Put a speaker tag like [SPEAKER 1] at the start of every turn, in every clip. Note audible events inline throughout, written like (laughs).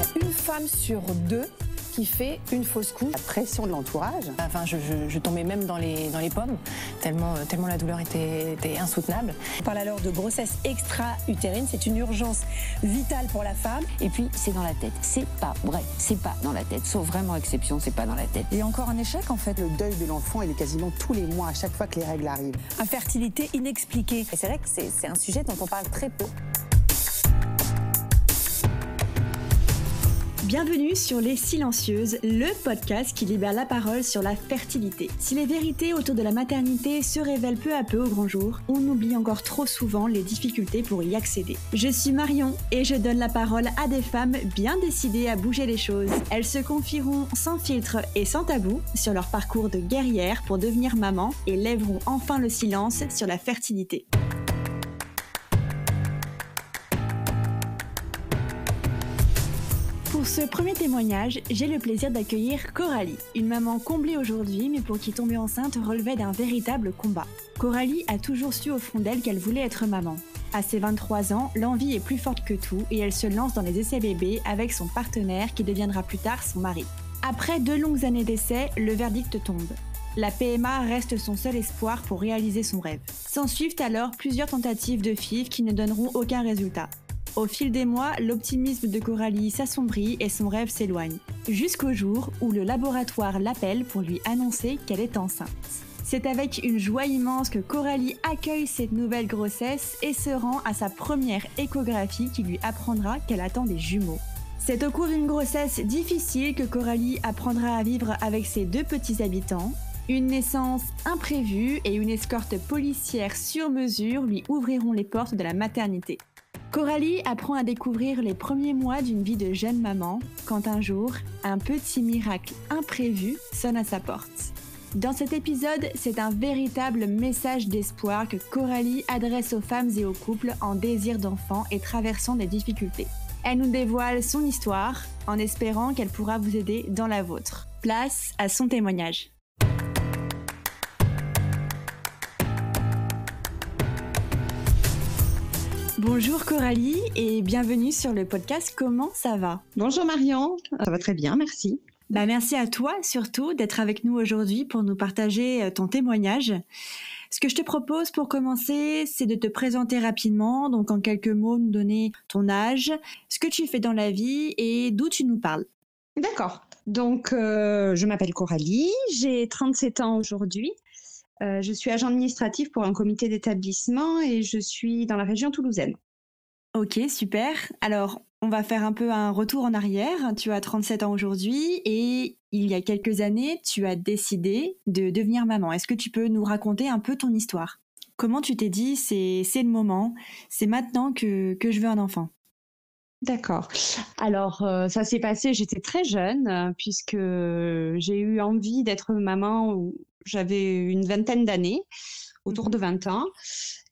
[SPEAKER 1] y a une femme sur deux qui fait une fausse couche.
[SPEAKER 2] La pression de l'entourage.
[SPEAKER 1] Enfin, je, je- je tombais même dans les, dans les pommes, tellement, tellement la douleur était, était insoutenable. On parle alors de grossesse extra-utérine. C'est une urgence vitale pour la femme.
[SPEAKER 3] Et puis, c'est dans la tête. C'est pas vrai. C'est pas dans la tête. Sauf vraiment exception, c'est pas dans la tête.
[SPEAKER 4] Et encore un échec en fait.
[SPEAKER 2] Le deuil de l'enfant, il est quasiment tous les mois, à chaque fois que les règles arrivent.
[SPEAKER 1] Infertilité inexpliquée.
[SPEAKER 5] Et c'est vrai que c'est c'est un sujet dont on parle très peu.
[SPEAKER 6] Bienvenue sur Les Silencieuses, le podcast qui libère la parole sur la fertilité. Si les vérités autour de la maternité se révèlent peu à peu au grand jour, on oublie encore trop souvent les difficultés pour y accéder. Je suis Marion et je donne la parole à des femmes bien décidées à bouger les choses. Elles se confieront sans filtre et sans tabou sur leur parcours de guerrière pour devenir maman et lèveront enfin le silence sur la fertilité. Ce premier témoignage, j'ai le plaisir d'accueillir Coralie, une maman comblée aujourd'hui mais pour qui tomber enceinte relevait d'un véritable combat. Coralie a toujours su au fond d'elle qu'elle voulait être maman. À ses 23 ans, l'envie est plus forte que tout et elle se lance dans les essais bébés avec son partenaire qui deviendra plus tard son mari. Après deux longues années d'essais, le verdict tombe. La PMA reste son seul espoir pour réaliser son rêve. S'ensuivent alors plusieurs tentatives de FIV qui ne donneront aucun résultat. Au fil des mois, l'optimisme de Coralie s'assombrit et son rêve s'éloigne, jusqu'au jour où le laboratoire l'appelle pour lui annoncer qu'elle est enceinte. C'est avec une joie immense que Coralie accueille cette nouvelle grossesse et se rend à sa première échographie qui lui apprendra qu'elle attend des jumeaux. C'est au cours d'une grossesse difficile que Coralie apprendra à vivre avec ses deux petits habitants. Une naissance imprévue et une escorte policière sur mesure lui ouvriront les portes de la maternité. Coralie apprend à découvrir les premiers mois d'une vie de jeune maman quand un jour, un petit miracle imprévu sonne à sa porte. Dans cet épisode, c'est un véritable message d'espoir que Coralie adresse aux femmes et aux couples en désir d'enfant et traversant des difficultés. Elle nous dévoile son histoire en espérant qu'elle pourra vous aider dans la vôtre. Place à son témoignage. Bonjour Coralie et bienvenue sur le podcast Comment ça va?
[SPEAKER 7] Bonjour Marion, ça va très bien, merci.
[SPEAKER 6] bah Merci à toi surtout d'être avec nous aujourd'hui pour nous partager euh, ton témoignage. Ce que je te propose pour commencer, c'est de te présenter rapidement, donc en quelques mots, nous donner ton âge, ce que tu fais dans la vie et d'où tu nous parles.
[SPEAKER 7] D'accord. Donc, euh, je m'appelle Coralie, j'ai 37 ans aujourd'hui. Euh, je suis agent administratif pour un comité d'établissement et je suis dans la région toulousaine.
[SPEAKER 6] Ok, super. Alors, on va faire un peu un retour en arrière. Tu as 37 ans aujourd'hui et il y a quelques années, tu as décidé de devenir maman. Est-ce que tu peux nous raconter un peu ton histoire? Comment tu t'es dit, c'est c'est le moment, c'est maintenant que, que je veux un enfant?
[SPEAKER 7] D'accord. Alors, euh, ça s'est passé, j'étais très jeune, puisque j'ai eu envie d'être maman, j'avais une vingtaine d'années, autour de 20 ans.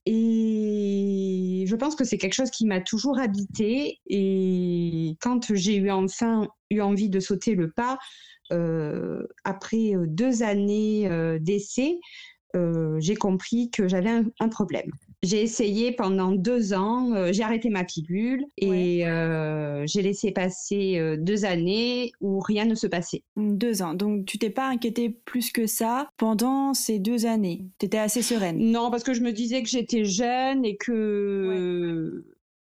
[SPEAKER 7] Et je pense que c'est quelque chose qui m'a toujours habité. Et quand j'ai eu enfin eu envie de sauter le pas, euh, après euh, deux années euh, d'essai, j'ai compris que j'avais un problème. J'ai essayé pendant deux ans, euh, j'ai arrêté ma pilule et euh, j'ai laissé passer euh, deux années où rien ne se passait.
[SPEAKER 6] Deux ans. Donc, tu t'es pas inquiétée plus que ça pendant ces deux années? Tu étais assez sereine?
[SPEAKER 7] Non, parce que je me disais que j'étais jeune et que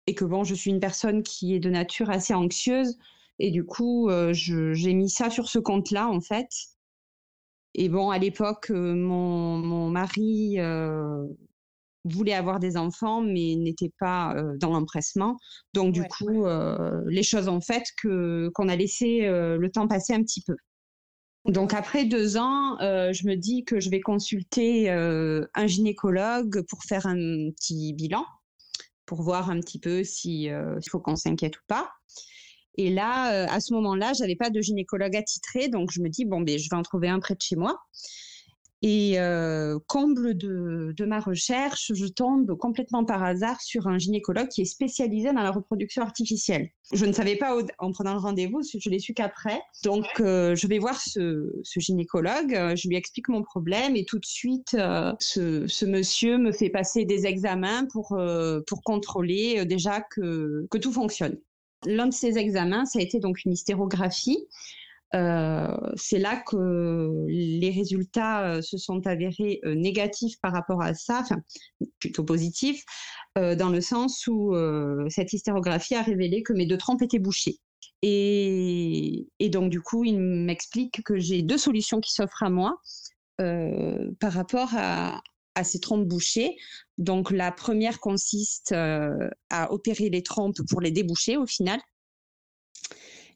[SPEAKER 7] et que bon, je suis une personne qui est de nature assez anxieuse et du coup, j'ai mis ça sur ce compte-là en fait. Et bon, à l'époque, mon, mon mari euh, voulait avoir des enfants, mais n'était pas euh, dans l'empressement. Donc, du
[SPEAKER 1] Ouais,
[SPEAKER 7] coup, euh, les choses ont fait que qu'on a laissé euh, le temps passer un petit peu. Donc, après deux ans, je me dis que je vais consulter un gynécologue pour faire un petit bilan, pour voir un petit peu si il faut qu'on s'inquiète ou pas. Et là, à ce moment-là, j'avais pas de gynécologue attitré, donc je me dis bon, ben, je vais en trouver un près de chez moi. Et euh, comble de, de ma recherche, je tombe complètement par hasard sur un gynécologue qui est spécialisé dans la reproduction artificielle. Je ne savais pas en prenant le rendez-vous, je l'ai su qu'après. Donc, euh, je vais voir ce, ce gynécologue, euh, je lui explique mon problème et tout de suite, euh, ce, ce monsieur me fait passer des examens pour, pour contrôler déjà que, que tout fonctionne. L'un de ces examens, ça a été donc une hystérographie. Euh, c'est là que les résultats euh, se sont avérés euh, négatifs par rapport à ça, enfin plutôt positifs, dans le sens où cette hystérographie a révélé que mes deux trompes étaient bouchées. Et, donc du coup, il m'explique que j'ai deux solutions qui s'offrent à moi par rapport à ces trompes bouchées. Donc la première consiste à opérer les trompes pour les déboucher au final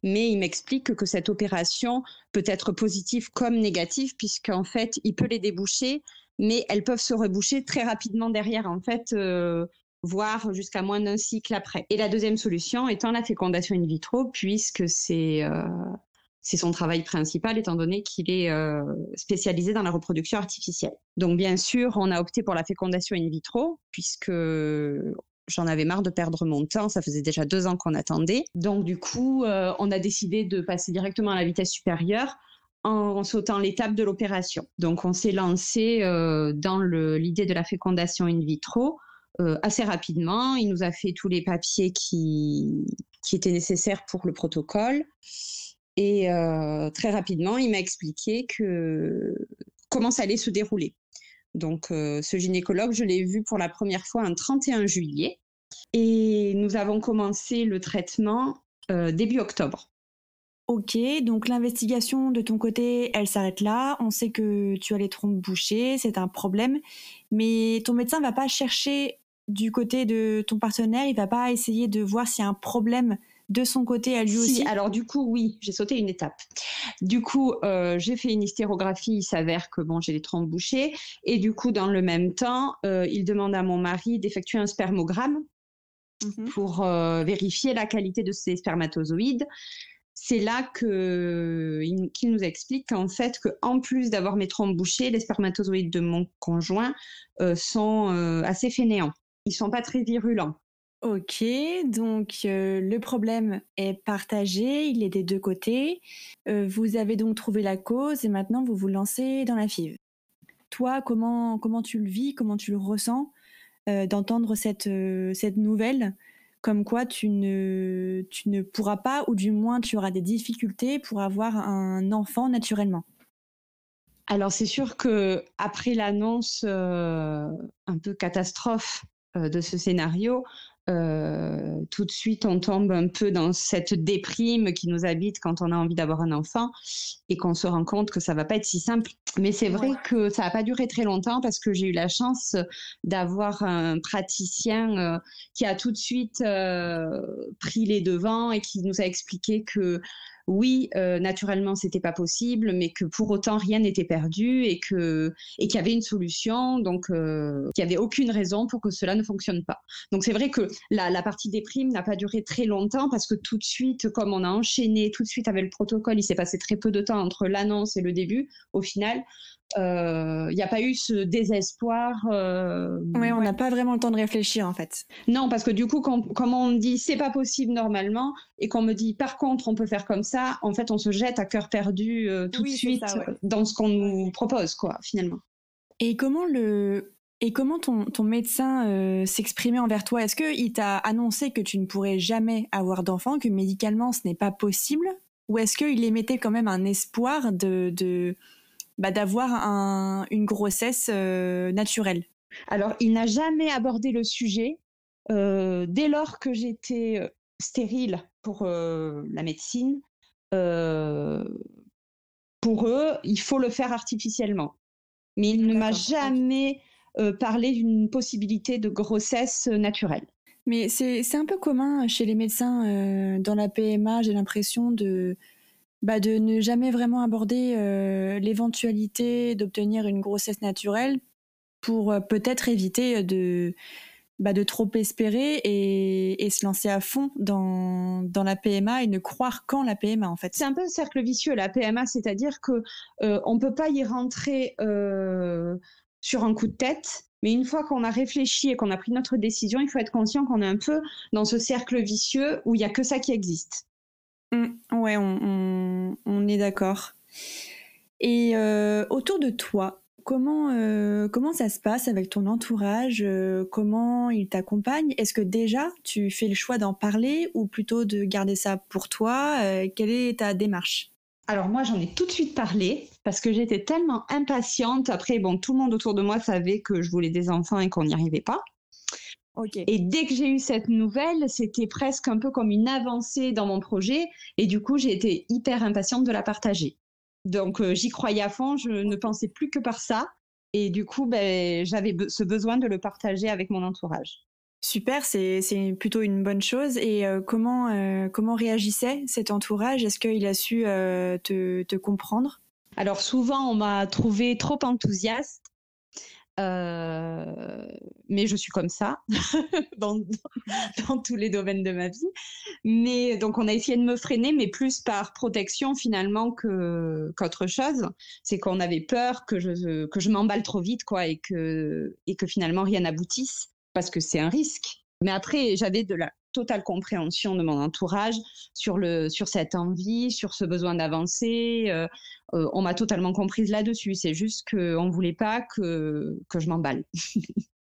[SPEAKER 7] mais il m'explique que, cette opération peut être positive comme négative, puisqu'en fait, il peut les déboucher, mais elles peuvent se reboucher très rapidement derrière, en fait, euh, voire jusqu'à moins d'un cycle après. Et la deuxième solution étant la fécondation in vitro, puisque c'est euh, son travail principal, étant donné qu'il est euh, spécialisé dans la reproduction artificielle. Donc bien sûr, on a opté pour la fécondation in vitro, puisque j'en avais marre de perdre mon temps. Ça faisait déjà deux ans qu'on attendait. Donc, du coup, euh, on a décidé de passer directement à la vitesse supérieure en, sautant l'étape de l'opération. Donc, on s'est lancé euh, dans l'idée de la fécondation in vitro euh, assez rapidement. Il nous a fait tous les papiers qui, étaient nécessaires pour le protocole. Et très rapidement, il m'a expliqué comment ça allait se dérouler. Donc, euh, ce gynécologue, je l'ai vu pour la première fois un 31 juillet. Et nous avons commencé le traitement euh, début octobre.
[SPEAKER 6] Ok, donc l'investigation de ton côté, elle s'arrête là. On sait que tu as les trompes bouchées, c'est un problème. Mais ton médecin va pas chercher du côté de ton partenaire, il va pas essayer de voir s'il y a un problème de son côté à lui aussi
[SPEAKER 7] Alors du coup, oui, j'ai sauté une étape. Du coup, euh, j'ai fait une hystérographie. Il s'avère que bon, j'ai les trompes bouchées. Et du coup, dans le même temps, euh, il demande à mon mari d'effectuer un spermogramme mhm. pour euh, vérifier la qualité de ses spermatozoïdes. C'est là que qu'il nous explique qu'en fait, que en plus d'avoir mes trompes bouchées, les spermatozoïdes de mon conjoint sont assez fainéants. Ils sont pas très virulents.
[SPEAKER 6] Ok, donc euh, le problème est partagé, il est des deux côtés. Euh, vous avez donc trouvé la cause et maintenant vous vous lancez dans la FIV. Toi, comment, comment tu le vis, comment tu le ressens euh, d'entendre cette, cette nouvelle? Comme quoi tu ne, tu ne pourras pas, ou du moins tu auras des difficultés pour avoir un enfant naturellement
[SPEAKER 7] alors c'est sûr que après l'annonce un peu catastrophe de ce scénario, euh, tout de suite on tombe un peu dans cette déprime qui nous habite quand on a envie d'avoir un enfant et qu'on se rend compte que ça va pas être si simple. Mais c'est vrai que ça n'a pas duré très longtemps parce que j'ai eu la chance d'avoir un praticien euh, qui a tout de suite euh, pris les devants et qui nous a expliqué que oui, euh, naturellement, c'était pas possible, mais que pour autant rien n'était perdu et que et qu'il y avait une solution, donc euh, qu'il y avait aucune raison pour que cela ne fonctionne pas. Donc c'est vrai que la, la partie des primes n'a pas duré très longtemps parce que tout de suite, comme on a enchaîné tout de suite avec le protocole, il s'est passé très peu de temps entre l'annonce et le début. Au final, il euh, n'y a pas eu ce désespoir.
[SPEAKER 6] Euh, oui, on n'a pas vraiment le temps de réfléchir en fait.
[SPEAKER 7] Non, parce que du coup, quand, comme on dit c'est pas possible normalement, et qu'on me dit par contre on peut faire comme ça, en fait on se jette à cœur perdu euh, tout de suite dans ce qu'on nous propose, quoi, finalement.
[SPEAKER 6] Et comment le et comment ton, ton médecin s'exprimait envers toi? Est-ce qu'il t'a annoncé que tu ne pourrais jamais avoir d'enfant, que médicalement ce n'est pas possible? Ou est-ce qu'il émettait quand même un espoir de, de bah, d'avoir une grossesse euh, naturelle
[SPEAKER 7] Alors, il n'a jamais abordé le sujet. Euh, dès lors que j'étais euh, stérile pour la médecine, pour eux, il faut le faire artificiellement. Mais il ne m'a jamais parlé d'une possibilité de grossesse naturelle.
[SPEAKER 6] Mais c'est un peu commun chez les médecins dans la PMA, j'ai l'impression de bah, de ne jamais vraiment aborder euh, l'éventualité d'obtenir une grossesse naturelle pour euh, peut-être éviter de, bah, de trop espérer et, se lancer à fond dans, dans la PMA et ne croire qu'en la PMA en fait.
[SPEAKER 7] C'est un peu un cercle vicieux la PMA, c'est-à-dire que euh, on peut pas y rentrer sur un coup de tête. Mais une fois qu'on a réfléchi et qu'on a pris notre décision, il faut être conscient qu'on est un peu dans ce cercle vicieux où il n'y a que ça qui existe.
[SPEAKER 6] Mm, ouais, on, est d'accord. Et euh, autour de toi, comment, euh, comment ça se passe avec ton entourage? Euh, Comment ils t'accompagnent? Est-ce que déjà tu fais le choix d'en parler ou plutôt de garder ça pour toi? Quelle est ta démarche?
[SPEAKER 7] Alors moi j'en ai tout de suite parlé parce que j'étais tellement impatiente. Après bon tout le monde autour de moi savait que je voulais des enfants et qu'on n'y arrivait pas. Et dès que j'ai eu cette nouvelle, c'était presque un peu comme une avancée dans mon projet. Et du coup, j'ai été hyper impatiente de la partager. Donc, euh, j'y croyais à fond. Je ne pensais plus que par ça. Et du coup, ben, j'avais ce besoin de le partager avec mon entourage.
[SPEAKER 6] Super, c'est plutôt une bonne chose. Et euh, comment, euh, comment réagissait cet entourage? Est-ce qu'il a su te, te comprendre?
[SPEAKER 7] Alors souvent, on m'a trouvé trop enthousiaste euh, mais je suis comme ça (laughs) dans, dans, tous les domaines de ma vie. Mais donc on a essayé de me freiner, mais plus par protection finalement que qu'autre chose. C'est qu'on avait peur que je que je m'emballe trop vite, quoi, et que et que finalement rien n'aboutisse parce que c'est un risque. Mais après, j'avais de la totale compréhension de mon entourage sur, le, sur cette envie, sur ce besoin d'avancer. Euh, euh, on m'a totalement comprise là-dessus. C'est juste qu'on ne voulait pas que, que je m'emballe. (laughs)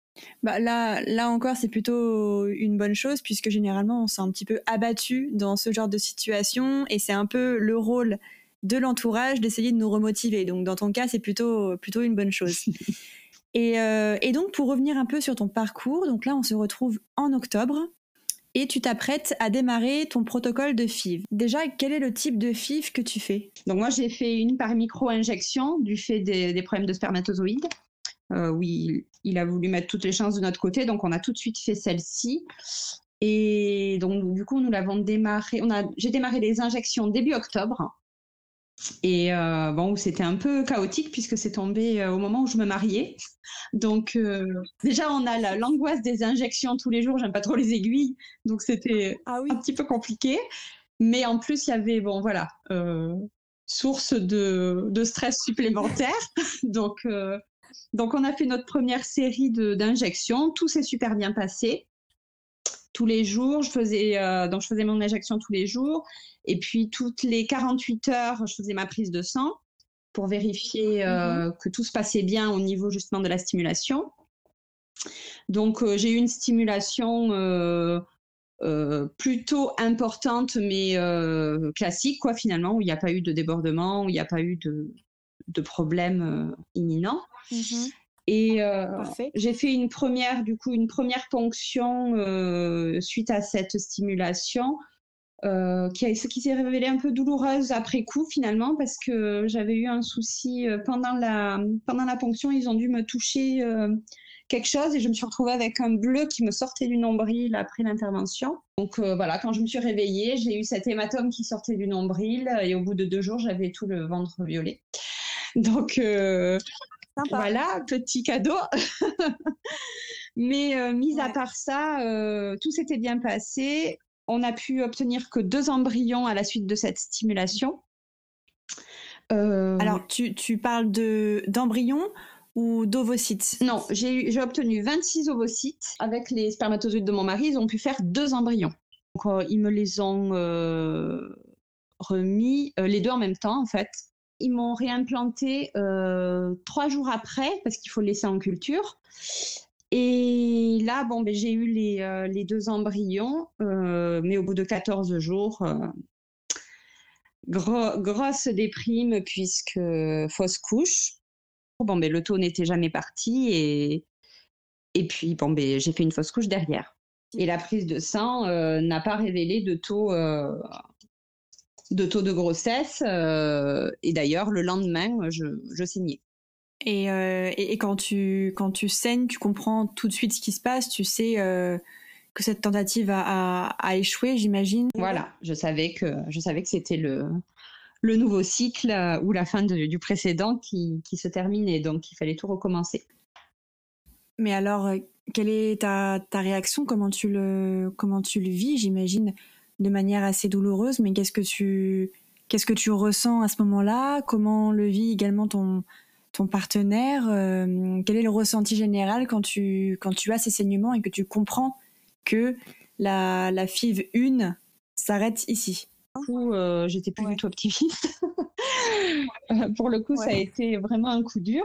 [SPEAKER 6] Bah là, là encore, c'est plutôt une bonne chose puisque généralement, on s'est un petit peu abattu dans ce genre de situation et c'est un peu le rôle de l'entourage d'essayer de nous remotiver. Donc, dans ton cas, c'est plutôt, plutôt une bonne chose. (laughs) et, euh, et, donc, pour revenir un peu sur ton parcours, donc là, on se retrouve en octobre et tu t'apprêtes à démarrer ton protocole de FIV. Déjà, quel est le type de FIV que tu fais?
[SPEAKER 7] Donc moi, j'ai fait une par micro-injection du fait des, problèmes de spermatozoïdes. Euh, oui, il a voulu mettre toutes les chances de notre côté, donc on a tout de suite fait celle-ci. Et donc du coup, nous l'avons démarré. J'ai démarré les injections début octobre. Et euh, bon, c'était un peu chaotique puisque c'est tombé euh, au moment où je me mariais. Donc euh, déjà, on a l'angoisse des injections tous les jours. J'aime pas trop les aiguilles, donc c'était ah un petit peu compliqué. Mais en plus, il y avait bon, voilà, source de, de, stress supplémentaire. (laughs) donc donc on a fait notre première série d'injections. Tout s'est super bien passé tous les jours. Je faisais, euh, donc je faisais mon injection tous les jours. Et puis toutes les 48 heures, je faisais ma prise de sang pour vérifier euh, mhm. que tout se passait bien au niveau justement de la stimulation. Donc euh, j'ai eu une stimulation plutôt importante mais classique quoi finalement où il n'y a pas eu de débordement, où il n'y a pas eu de, de problème imminent. Mhm. Et euh, j'ai fait une première, du coup, une première ponction euh, suite à cette stimulation, euh, qui, qui s'est révélée un peu douloureuse après coup finalement, parce que j'avais eu un souci pendant la pendant la ponction. Ils ont dû me toucher quelque chose et je me suis retrouvée avec un bleu qui me sortait du nombril après l'intervention. Donc voilà, quand je me suis réveillée, j'ai eu cet hématome qui sortait du nombril et au bout de deux jours, j'avais tout le ventre violet. Donc voilà, petit cadeau. (laughs) Mais euh, mis à part ça, euh, tout s'était bien passé. On a pu obtenir que deux embryons à la suite de cette stimulation.
[SPEAKER 6] Euh, Alors, tu, tu parles d'embryons ou d'ovocytes?
[SPEAKER 7] Non, j'ai obtenu 26 ovocytes. Avec les spermatozoïdes de mon mari, ils ont pu faire deux embryons. Donc, ils me les ont remis, les deux en même temps, en fait. Ils m'ont réimplanté euh, trois jours après parce qu'il faut laisser en culture. Et là, bon, ben, j'ai eu les, euh, deux embryons, euh, mais au bout de 14 jours, grosse déprime puisque fausse couche. Bon, ben, le taux n'était jamais parti et, et puis bon, ben, j'ai fait une fausse couche derrière. Et la prise de sang n'a pas révélé de taux de taux de grossesse. Euh, et d'ailleurs, le lendemain, je, je saignais.
[SPEAKER 6] Euh, et, et, quand, tu, quand tu saignes, tu comprends tout de suite ce qui se passe. Tu sais euh, que cette tentative a, a, échoué, j'imagine.
[SPEAKER 7] Voilà, je savais que, je savais que c'était le, le nouveau cycle ou la fin du précédent qui, qui se terminait. Donc, il fallait tout recommencer.
[SPEAKER 6] Mais alors, quelle est ta, ta réaction? Comment tu, le, comment tu le vis J'imagine? De manière assez douloureuse, mais qu'est-ce que tu qu'est-ce que tu ressens à ce moment-là? Comment le vit également ton ton partenaire? Euh, Quel est le ressenti général quand tu quand tu as ces saignements et que tu comprends que la la FIV 1 s'arrête ici?
[SPEAKER 7] Du coup, euh, j'étais plus du tout optimiste. Euh, (laughs) pour le coup, ça a été vraiment un coup dur.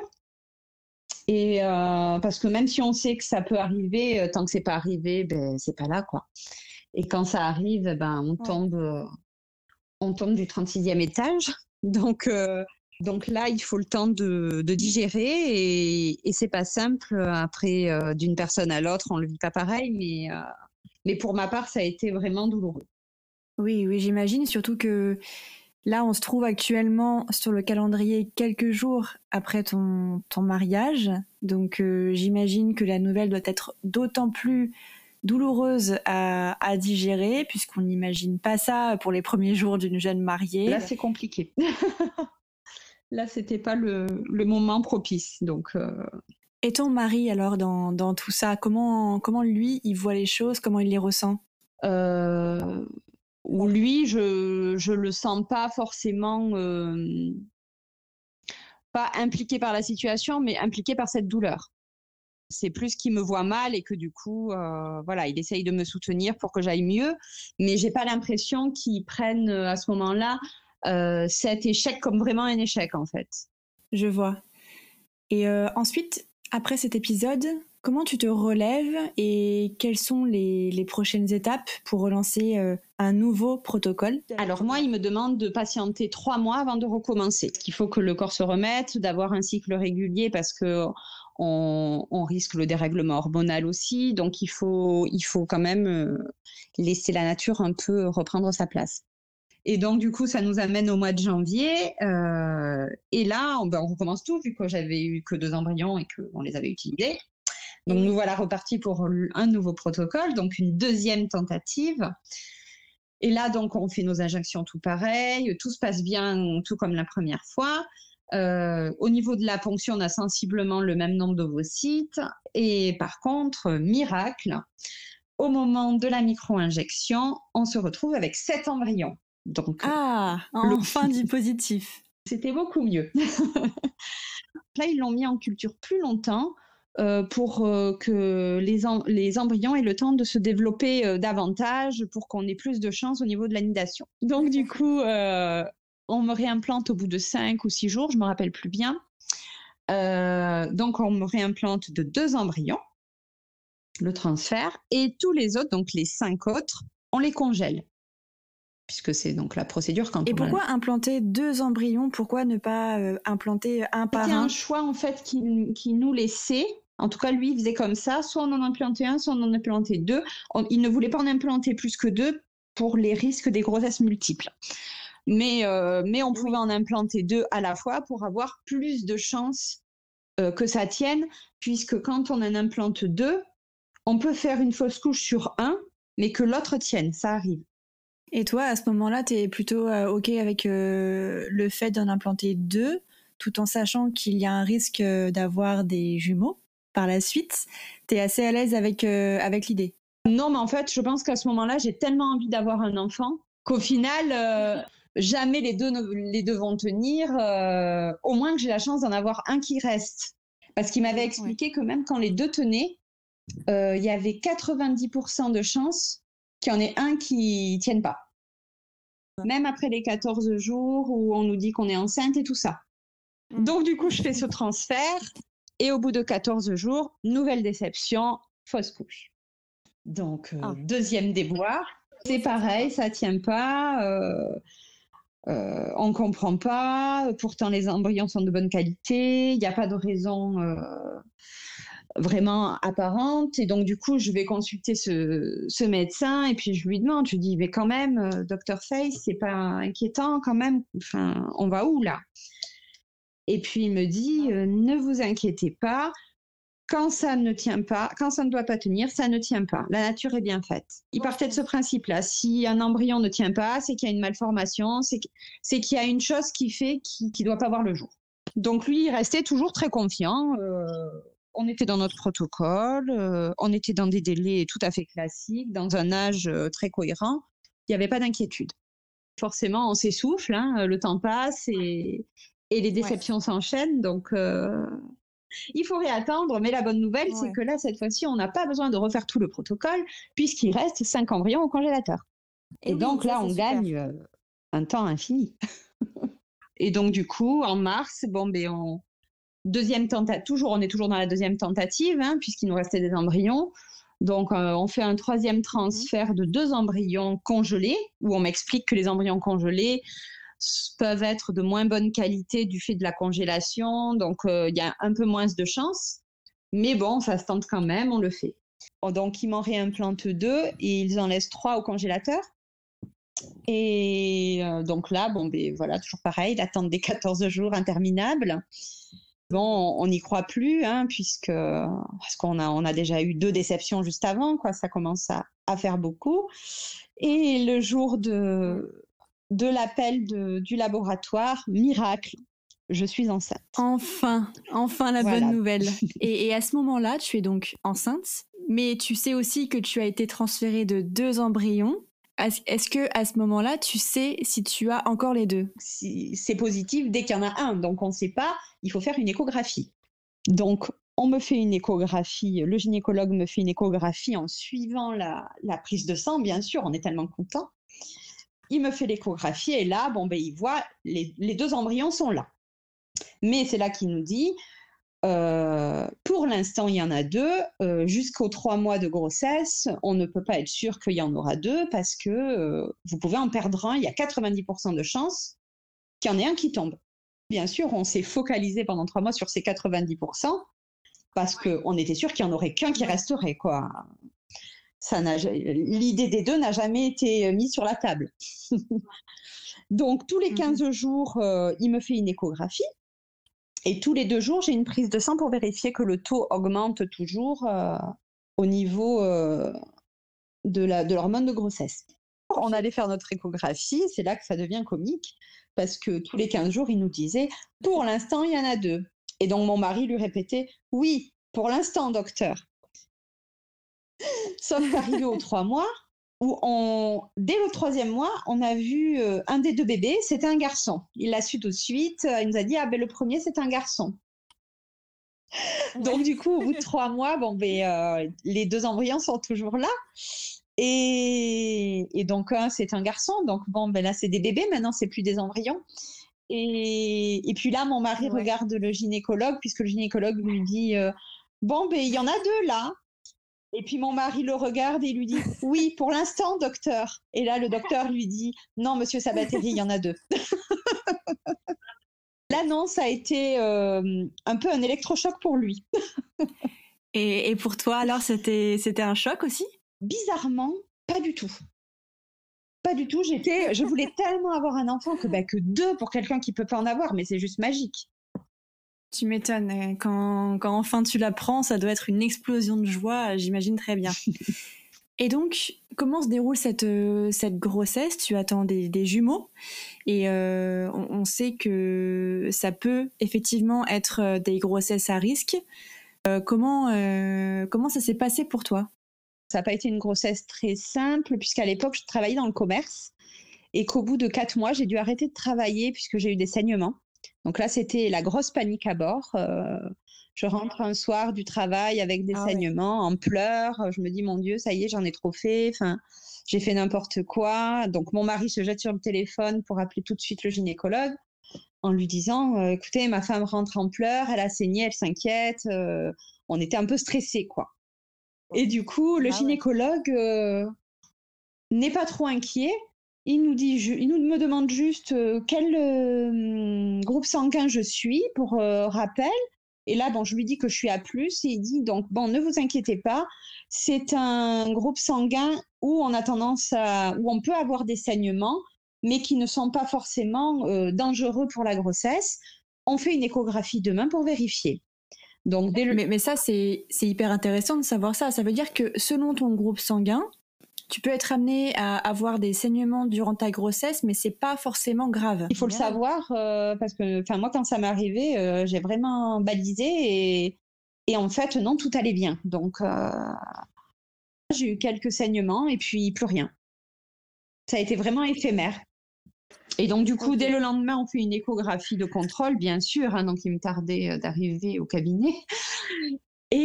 [SPEAKER 7] Et parce que même si on sait que ça peut arriver, tant que c'est pas arrivé, ben c'est pas là quoi. Et quand ça arrive, ben on tombe, on tombe du 36e étage. Donc donc là, il faut le temps de, digérer. Et, et c'est pas simple après euh, d'une personne à l'autre, on le vit pas pareil, mais, euh, mais pour ma part, ça a été vraiment douloureux.
[SPEAKER 6] Oui, oui, j'imagine, surtout que là, on se trouve actuellement sur le calendrier quelques jours après ton, ton mariage, donc euh, j'imagine que la nouvelle doit être d'autant plus douloureuse à, à digérer, puisqu'on n'imagine pas ça pour les premiers jours d'une jeune mariée.
[SPEAKER 7] Là, c'est compliqué. (laughs) là, c'était pas le, moment propice. Donc. Euh,
[SPEAKER 6] Et ton mari alors dans, tout ça, comment comment lui il voit les choses, comment il les ressent?
[SPEAKER 7] Euh, Lui, je je le sens pas forcément euh, pas impliqué par la situation, mais impliqué par cette douleur. C'est plus qu'il me voit mal et que du coup, euh, voilà, il essaye de me soutenir pour que j'aille mieux, mais j'ai pas l'impression qu'il prenne à ce moment-là euh, cet échec comme vraiment un échec en fait.
[SPEAKER 6] Je vois. Et euh, ensuite, après cet épisode, comment tu te relèves et quelles sont les, prochaines étapes pour relancer euh, un nouveau protocole?
[SPEAKER 7] Alors moi, il me demande de patienter trois mois avant de recommencer. Il faut que le corps se remette, d'avoir un cycle régulier parce que on, risque le dérèglement hormonal aussi. Donc il faut, il faut quand même laisser la nature un peu reprendre sa place. Et donc, du coup, ça nous amène au mois de janvier. Euh, et là, ben, on, recommence tout, vu que j'avais eu que deux embryons et qu'on les avait utilisés. Donc, nous voilà repartis pour un nouveau protocole, donc une deuxième tentative. Et là, donc, on fait nos injections tout pareil, tout se passe bien, tout comme la première fois. Euh, au niveau de la ponction, on a sensiblement le même nombre d'ovocytes. Et par contre, miracle, au moment de la micro-injection, on se retrouve avec sept embryons.
[SPEAKER 6] Donc, ah, enfin (laughs) du positif.
[SPEAKER 7] C'était beaucoup mieux. (laughs) Là, ils l'ont mis en culture plus longtemps euh, pour euh, que les, les, embryons aient le temps de se développer euh, davantage, pour qu'on ait plus de chance au niveau de l'anidation. Donc, du coup, on me réimplante au bout de 5 ou 6 jours, je me rappelle plus bien. donc, on me réimplante de deux embryons, le transfert, et tous les autres, donc les 5 autres, on les congèle puisque c'est donc la procédure quand
[SPEAKER 6] Et pourquoi implanter deux embryons? Pourquoi ne pas euh, implanter un par un
[SPEAKER 7] C'était un? choix en fait qui, qui, nous laissait. En tout cas, lui, il faisait comme ça. Soit on en implantait un, soit on en implantait deux. il ne voulait pas en implanter plus que deux pour les risques des grossesses multiples. Mais, euh, mais on pouvait en implanter deux à la fois pour avoir plus de chances euh, que ça tienne, puisque quand on en implante deux, on peut faire une fausse couche sur un, mais que l'autre tienne. Ça arrive.
[SPEAKER 6] Et toi, à ce moment-là, tu es plutôt euh, OK avec le fait d'en implanter deux, tout en sachant qu'il y a un risque d'avoir des jumeaux par la suite. Tu es assez à l'aise avec, avec l'idée?
[SPEAKER 7] Non, mais en fait, je pense qu'à ce moment-là, j'ai tellement envie d'avoir un enfant qu'au final, jamais les deux, les deux vont tenir. au moins que j'ai la chance d'en avoir un qui reste. Parce qu'il m'avait expliqué que même quand les deux tenaient, il y avait 90% de chances qu'il y en ait un qui tienne pas. Même après les 14 jours où on nous dit qu'on est enceinte et tout ça. Mm. Donc, du coup, je fais ce transfert et au bout de 14 jours, nouvelle déception, fausse couche. Donc, euh, ah. deuxième déboire. C'est pareil, ça tient pas. Euh, euh, on comprend pas. Pourtant, les embryons sont de bonne qualité. Il n'y a pas de raison euh, vraiment apparente. Et donc, du coup, je vais consulter ce, médecin et puis je lui demande, je lui dis, mais quand même, euh, docteur Face, c'est pas inquiétant quand même. On va où là? Et puis il me dit, euh, ne vous inquiétez pas. Quand ça ne tient pas, quand ça ne doit pas tenir, ça ne tient pas. La nature est bien faite. Il partait de ce principe-là. Si un embryon ne tient pas, c'est qu'il y a une malformation, c'est qu'il y a une chose qui fait qu'il ne doit pas voir le jour. Donc lui, il restait toujours très confiant. Euh, on était dans notre protocole, euh, on était dans des délais tout à fait classiques, dans un âge euh, très cohérent. Il n'y avait pas d'inquiétude. Forcément, on s'essouffle, hein, le temps passe et, les déceptions s'enchaînent. Donc, euh, il faut réattendre. Mais la bonne nouvelle, c'est que là, cette fois-ci, on n'a pas besoin de refaire tout le protocole, puisqu'il reste cinq embryons au congélateur. Et, donc là, on gagne un temps infini. (laughs) et donc, du coup, en mars, bon, ben, on, deuxième tentative, toujours, on est toujours dans la deuxième tentative, hein, puisqu'il nous restait des embryons. Donc, euh, on fait un troisième transfert de deux embryons congelés, où on m'explique que les embryons congelés peuvent être de moins bonne qualité du fait de la congélation. Donc, euh, il y a un peu moins de chance. Mais bon, ça se tente quand même, on le fait. Donc, ils m'en réimplantent deux et ils en laissent trois au congélateur. Et euh, donc là, bon, ben voilà, toujours pareil, l'attente des 14 jours interminable. Bon, on n'y croit plus, hein, puisque parce qu'on a, on a déjà eu deux déceptions juste avant, quoi. Ça commence à, à faire beaucoup. Et le jour de, de l'appel du laboratoire, miracle, je suis enceinte.
[SPEAKER 6] Enfin, enfin la bonne nouvelle. (laughs) Et, et, à ce moment-là, tu es donc enceinte, mais tu sais aussi que tu as été transférée de deux embryons est-ce que à ce moment-là, tu sais si tu as encore les deux?
[SPEAKER 7] Si C'est positif dès qu'il y en a un, donc on ne sait pas. Il faut faire une échographie. Donc on me fait une échographie, le gynécologue me fait une échographie en suivant la, prise de sang, bien sûr, on est tellement content. Il me fait l'échographie et là, bon, ben, il voit les, les deux embryons sont là. Mais c'est là qu'il nous dit, euh, pour l'instant, il y en a deux. Euh, jusqu'aux trois mois de grossesse, on ne peut pas être sûr qu'il y en aura deux parce que euh, vous pouvez en perdre un. Il y a 90% de chances qu'il y en ait un qui tombe. Bien sûr, on s'est focalisé pendant trois mois sur ces 90% parce qu'on était sûr qu'il n'y en aurait qu'un qui resterait. quoi. L'idée des deux n'a jamais été mise sur la table. (laughs) Donc, tous les 15 mmh jours, il me fait une échographie et tous les deux jours, j'ai une prise de sang pour vérifier que le taux augmente toujours euh, au niveau euh, de l'hormone de, de grossesse. On allait faire notre échographie, c'est là que ça devient comique, parce que tous les 15 jours, il nous disait, pour l'instant, il y en a deux. Et donc mon mari lui répétait, oui, pour l'instant, docteur. Sauf qu'arrivé aux trois mois, où on, dès le troisième mois, on a vu euh, un des deux bébés, c'était un garçon. Il l'a su tout de suite. Euh, il nous a dit ah ben le premier c'est un garçon. Donc du coup, au bout de trois mois, bon ben euh, les deux embryons sont toujours là. Et, donc un c'est un garçon. Donc bon ben là c'est des bébés. Maintenant c'est plus des embryons. Et, puis là mon mari regarde le gynécologue puisque le gynécologue lui dit bon ben il y en a deux là. Et puis mon mari le regarde et lui dit Oui, pour l'instant, docteur. Et là, le docteur lui dit Non, monsieur Sabateri, il y en a deux. (laughs) L'annonce a été euh, un peu un électrochoc pour lui. (laughs)
[SPEAKER 6] et, pour toi, alors, c'était, c'était un choc aussi?
[SPEAKER 7] Bizarrement, pas du tout. Pas du tout. J'étais, je voulais tellement avoir un enfant que, bah, que deux pour quelqu'un qui peut pas en avoir, mais c'est juste magique.
[SPEAKER 6] Tu m'étonnes. Euh, quand, quand, enfin tu l'apprends, ça doit être une explosion de joie, j'imagine très bien. (laughs) Et donc, comment se déroule cette, euh, cette grossesse? Tu attends des, des jumeaux et euh, on, sait que ça peut effectivement être des grossesses à risque. comment, comment ça s'est passé pour toi?
[SPEAKER 7] Ça n'a pas été une grossesse très simple puisqu'à l'époque, je travaillais dans le commerce et qu'au bout de quatre mois, j'ai dû arrêter de travailler puisque j'ai eu des saignements. Donc là, c'était la grosse panique à bord. Euh, je rentre un soir du travail avec des ah saignements, en pleurs. Je me dis, mon Dieu, ça y est, j'en ai trop fait. Enfin, j'ai fait n'importe quoi. Donc mon mari se jette sur le téléphone pour appeler tout de suite le gynécologue en lui disant, euh, écoutez, ma femme rentre en pleurs, elle a saigné, elle s'inquiète. Euh, on était un peu stressés, quoi. Et du coup, le ah gynécologue n'est pas trop inquiet il nous dit, il nous me demande juste euh, quel euh, groupe sanguin je suis pour euh, rappel. Et là, bon, je lui dis que je suis A+, et il dit donc bon, ne vous inquiétez pas, c'est un groupe sanguin où on a tendance à, où on peut avoir des saignements, mais qui ne sont pas forcément dangereux pour la grossesse. On fait une échographie demain pour vérifier.
[SPEAKER 6] Donc, mais, mais ça, c'est hyper intéressant de savoir ça. Ça veut dire que selon ton groupe sanguin, tu peux être amené à avoir des saignements durant ta grossesse, mais c'est pas forcément grave.
[SPEAKER 7] Il faut le savoir euh, parce que, enfin, moi, quand ça m'est arrivé, euh, j'ai vraiment balisé et, et, en fait, non, tout allait bien. Donc, euh, j'ai eu quelques saignements et puis plus rien. Ça a été vraiment éphémère. Et donc, du coup, dès le lendemain, on fait une échographie de contrôle, bien sûr. Hein, donc, il me tardait d'arriver au cabinet. Et,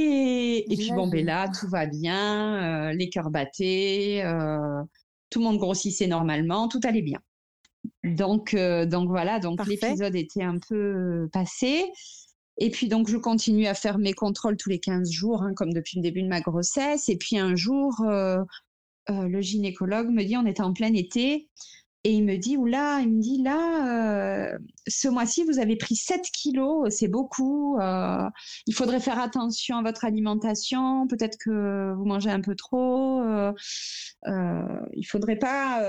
[SPEAKER 7] et puis bon, ben là, tout va bien, euh, les cœurs battaient, euh, tout le monde grossissait normalement, tout allait bien. Donc, euh, donc voilà, donc l'épisode était un peu passé. Et puis donc je continue à faire mes contrôles tous les 15 jours, hein, comme depuis le début de ma grossesse. Et puis un jour, le gynécologue me dit, on était en plein été, et il me dit, oula, il me dit, là, euh, ce mois-ci, vous avez pris 7 kilos, c'est beaucoup. euh, il faudrait faire attention à votre alimentation. Peut-être que vous mangez un peu trop. euh, euh, il faudrait pas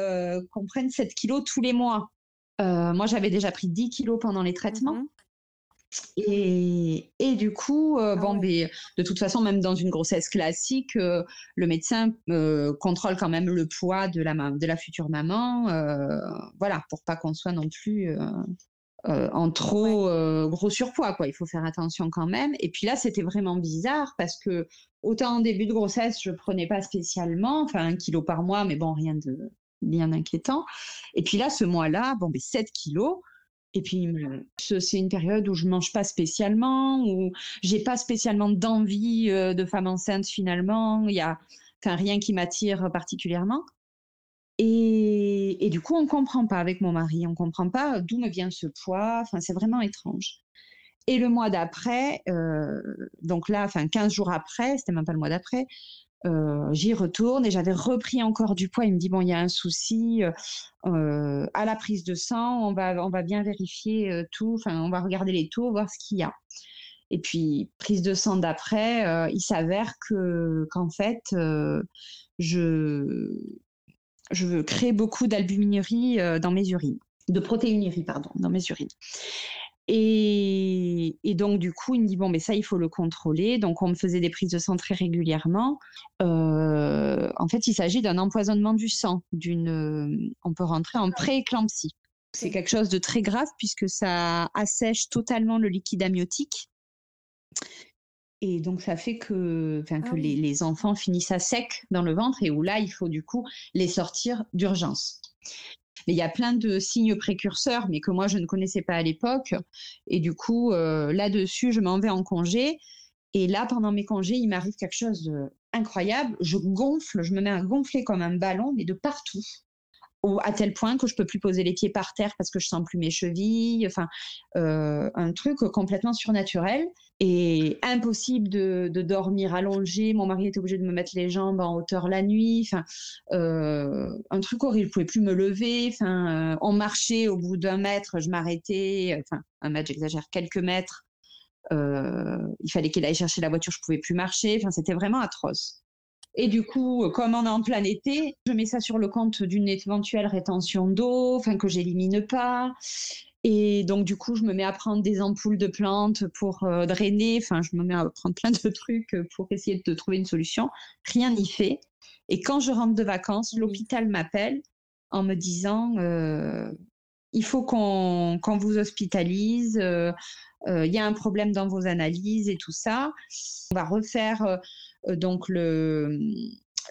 [SPEAKER 7] qu'on prenne 7 kilos tous les mois. Moi, j'avais déjà pris 10 kilos pendant les traitements.
[SPEAKER 5] Mhm.
[SPEAKER 7] Et, et du coup, euh,
[SPEAKER 5] Ah
[SPEAKER 7] bon,
[SPEAKER 5] ouais.
[SPEAKER 7] ben, de toute façon, même dans une grossesse classique, euh, le médecin euh, contrôle quand même le poids de la, ma- de la future maman, voilà, pour pas qu'on soit non plus en trop gros surpoids, quoi. Il faut faire attention quand même. Et puis là, c'était vraiment bizarre parce que autant en début de grossesse, je prenais pas spécialement, enfin un kilo par mois, mais bon, rien de bien inquiétant. Et puis là, ce mois-là, bon, ben 7 kilos. Et puis, ce- c'est une période où je mange pas spécialement, où j'ai pas spécialement d'envie euh, de femme enceinte finalement. Il y a rien qui m'attire particulièrement. Et, et du coup, on comprend pas avec mon mari, on comprend pas d'où me vient ce poids. Enfin, c'est vraiment étrange. Et le mois d'après, euh, donc là, enfin 15 jours après, c'était même pas le mois d'après, euh, j'y retourne et j'avais repris encore du poids. Il me dit bon, il y a un souci euh, euh, à la prise de sang, on va on va bien vérifier tout, enfin on va regarder les taux, voir ce qu'il y a. Et puis prise de sang d'après, il s'avère que qu'en fait je je crée beaucoup d'albuminurie dans mes urines, de protéinurie pardon, dans mes urines. Et, et donc, du coup, il me dit, bon, mais ça, il faut le contrôler. Donc, on me faisait des prises de sang très régulièrement. Euh, en fait, il s'agit d'un empoisonnement du sang. D'une, euh, on peut rentrer en pré-éclampsie. C'est quelque chose de très grave puisque ça assèche totalement le liquide amniotique. Et donc, ça fait que, enfin,
[SPEAKER 5] Ah
[SPEAKER 7] que
[SPEAKER 5] oui.
[SPEAKER 7] les, les enfants finissent à sec dans le ventre et où là, il faut du coup les sortir d'urgence. Mais il y a plein de signes précurseurs, mais que moi, je ne connaissais pas à l'époque. Et du coup, euh, là-dessus, je m'en vais en congé. Et là, pendant mes congés, il m'arrive quelque chose d'incroyable. Je gonfle, je me mets à gonfler comme un ballon, mais de partout. À tel point que je peux plus poser les pieds par terre parce que je sens plus mes chevilles. Enfin, euh, un truc complètement surnaturel et impossible de, dormir allongé. Mon mari était obligé de me mettre les jambes en hauteur la nuit. Enfin, euh, un truc horrible. Je pouvais plus me lever. Enfin, euh, on marchait au bout d'un mètre, je m'arrêtais. Enfin, un mètre, j'exagère, quelques mètres. Il fallait qu'il aille chercher la voiture, je pouvais plus marcher. Enfin, c'était vraiment atroce. Et du coup, comme on est en plein été, je mets ça sur le compte d'une éventuelle rétention d'eau, enfin que j'élimine pas. Et donc, du coup, je me mets à prendre des ampoules de plantes pour euh, drainer. Enfin, je me mets à prendre plein de trucs pour essayer de trouver une solution. Rien n'y fait. Et quand je rentre de vacances, l'hôpital m'appelle en me disant euh, il faut qu'on vous hospitalise. euh, euh, Il y a un problème dans vos analyses et tout ça. On va refaire euh, euh, donc le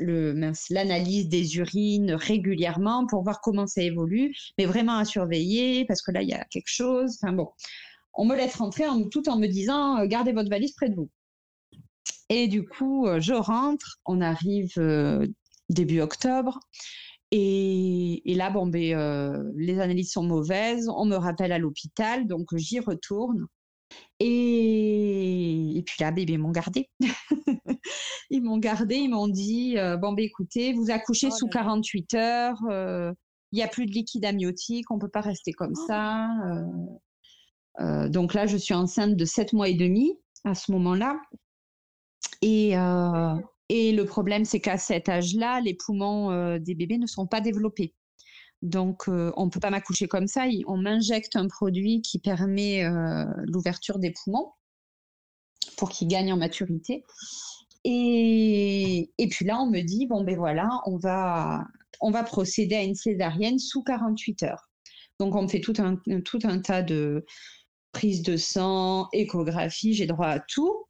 [SPEAKER 7] l'analyse des urines régulièrement pour voir comment ça évolue, mais vraiment à surveiller parce que là, il y a quelque chose. Enfin bon, on me laisse rentrer en, tout en me disant euh, gardez votre valise près de vous. Et du coup, euh, je rentre, on arrive euh, début octobre. Et, et là, bon, ben, euh, les analyses sont mauvaises, on me rappelle à l'hôpital, donc j'y retourne. Et, et puis là, bébé, ils m'ont gardé. (laughs) ils m'ont gardé, ils m'ont dit euh, bon, ben, écoutez, vous accouchez
[SPEAKER 5] Oh
[SPEAKER 7] sous
[SPEAKER 5] là là.
[SPEAKER 7] 48 heures, euh, il n'y a plus de liquide amniotique, on ne peut pas rester comme
[SPEAKER 5] Oh.
[SPEAKER 7] ça. euh. Donc là, je suis enceinte de 7 mois et demi à ce moment-là. Et, et le problème, c'est qu'à cet âge-là, les poumons des bébés ne sont pas développés. Donc, euh, on ne peut pas m'accoucher comme ça. On m'injecte un produit qui permet euh, l'ouverture des poumons pour qu'ils gagnent en maturité. Et, puis là, on me dit, bon, ben voilà, on va, on va procéder à une césarienne sous 48 heures. Donc, on me fait tout un, tout un tas de prises de sang, échographie, j'ai droit à tout.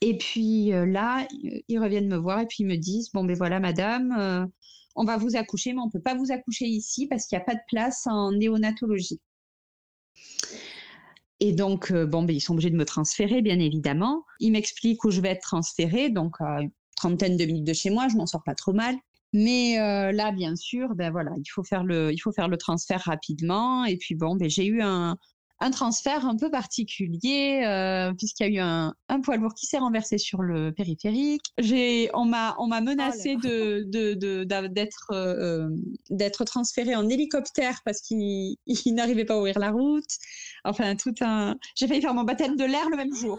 [SPEAKER 7] Et puis euh, là, ils reviennent me voir et puis ils me disent, bon, ben voilà, madame, on va vous accoucher, mais on ne peut pas vous accoucher ici parce qu'il n'y a pas de place en néonatologie. Et donc, euh, bon, ben, ils sont obligés de me transférer, bien évidemment. Ils m'expliquent où je vais être transférée, donc à une trentaine de minutes de chez moi, je m'en sors pas trop mal. Mais euh, là, bien sûr, ben voilà, il faut faire le, il faut faire le transfert rapidement. Et puis bon, ben, j'ai eu un, un transfert un peu particulier euh, puisqu'il y a eu un, un, poids lourd qui s'est renversé sur le périphérique. J'ai, on m'a, on m'a menacé oh de, de, de, d'être, euh, d'être transféré en hélicoptère parce qu'il, il n'arrivait pas à ouvrir la route. Enfin, tout un. J'ai failli faire mon baptême de l'air le même jour.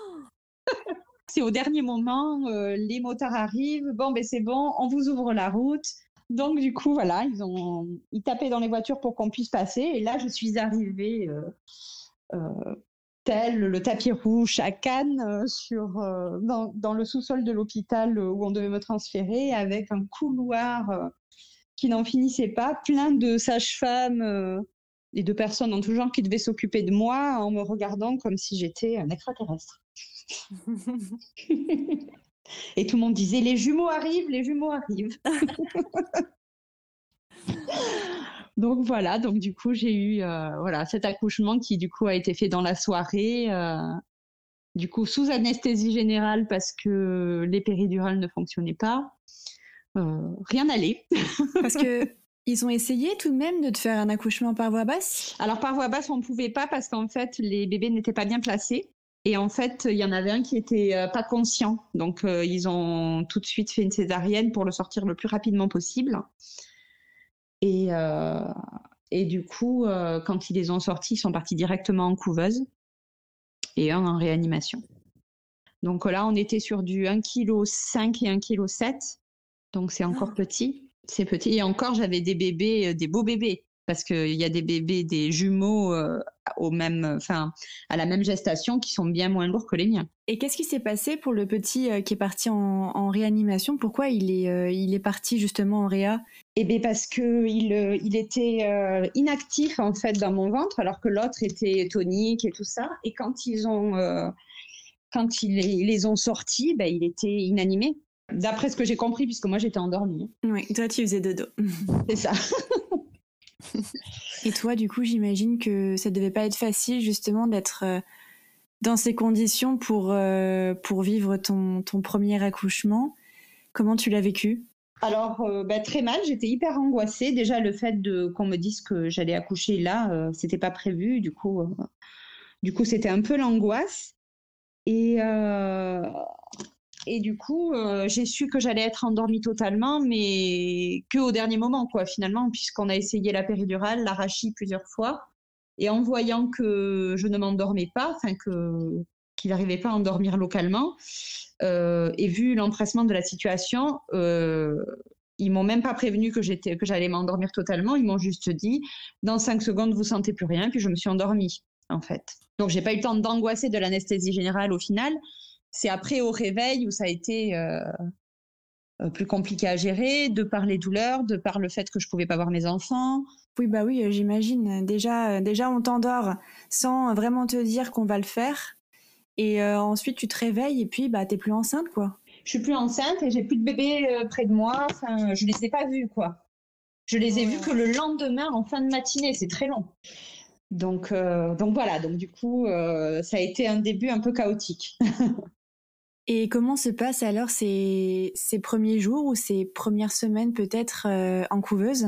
[SPEAKER 7] (gasps) c'est au dernier moment, euh, les motards arrivent. Bon, ben c'est bon, on vous ouvre la route. Donc du coup, voilà, ils ont, ils tapaient dans les voitures pour qu'on puisse passer. Et là, je suis arrivée euh, tel le tapis rouge à Cannes, euh, sur, euh, dans, dans, le sous-sol de l'hôpital où on devait me transférer, avec un couloir euh, qui n'en finissait pas, plein de sages-femmes euh, et de personnes en tout genre qui devaient s'occuper de moi en me regardant comme si j'étais un extraterrestre. (laughs) Et tout le monde disait les jumeaux arrivent, les jumeaux arrivent. (laughs) donc voilà, donc du coup j'ai eu euh, voilà cet accouchement qui du coup a été fait dans la soirée, euh, du coup sous anesthésie générale parce que les péridurales ne fonctionnaient pas. Euh, rien n'allait. (laughs)
[SPEAKER 6] parce que ils ont essayé tout de même de te faire un accouchement par voie basse?
[SPEAKER 7] Alors par voie basse on ne pouvait pas parce qu'en fait les bébés n'étaient pas bien placés. Et en fait, il y en avait un qui était pas conscient. Donc, ils ont tout de suite fait une césarienne pour le sortir le plus rapidement possible. Et, euh, et du coup, euh, quand ils les ont sortis, ils sont partis directement en couveuse et un en réanimation. Donc là, on était sur du 1,5 kg et 1,7 kg. Donc, c'est encore oh. petit. C'est petit. Et encore, j'avais des bébés, des beaux bébés parce qu'il y a des bébés, des jumeaux euh, au même, enfin, à la même gestation qui sont bien moins lourds que les miens.
[SPEAKER 6] Et qu'est-ce qui s'est passé pour le petit euh, qui est parti en, en réanimation? Pourquoi il est, euh, il est parti justement en réa?
[SPEAKER 7] Eh bien parce que il, euh, il était euh, inactif en fait dans mon ventre, alors que l'autre était tonique et tout ça. Et quand ils ont, euh, quand ils les, ils les ont sortis, ben, il était inanimé. D'après ce que j'ai compris, puisque moi j'étais endormie.
[SPEAKER 6] Oui, toi tu faisais dodo.
[SPEAKER 7] C'est ça. (laughs)
[SPEAKER 6] Et toi, du coup, j'imagine que ça devait pas être facile justement d'être euh, dans ces conditions pour, euh, pour vivre ton, ton premier accouchement. Comment tu l'as vécu?
[SPEAKER 7] Alors, euh, bah, très mal, j'étais hyper angoissée. Déjà, le fait qu'on me dise que j'allais accoucher là, euh, c'était pas prévu. Du coup, du coup, c'était un peu l'angoisse. Et, et du coup, euh, j'ai su que j'allais être endormie totalement, mais que au dernier moment, quoi, finalement, puisqu'on a essayé la péridurale, l'arachie plusieurs fois, et en voyant que je ne m'endormais pas, enfin que qu'il n'arrivait pas à endormir localement, euh, et vu l'empressement de la situation, euh, ils m'ont même pas prévenu que j'étais que j'allais m'endormir totalement. Ils m'ont juste dit, dans cinq secondes, vous sentez plus rien, puis je me suis endormie, en fait. Donc j'ai pas eu le temps d'angoisser de l'anesthésie générale au final. C'est après au réveil où ça a été euh, plus compliqué à gérer, de par les douleurs, de par le fait que je pouvais pas voir mes enfants.
[SPEAKER 6] Oui, bah oui, j'imagine. Déjà, déjà, on t'endort sans vraiment te dire qu'on va le faire. Et euh, ensuite, tu te réveilles et puis, bah, t'es plus enceinte, quoi.
[SPEAKER 7] Je suis plus enceinte et j'ai plus de bébés euh, près de moi. Enfin, je les ai pas vus, quoi. Je les ai vus que le lendemain, en fin de matinée. C'est très long. Donc, euh, donc voilà. Donc du coup, euh, ça a été un début un peu chaotique. (laughs)
[SPEAKER 6] Et comment se passent alors ces, ces premiers jours ou ces premières semaines peut-être euh, en couveuse?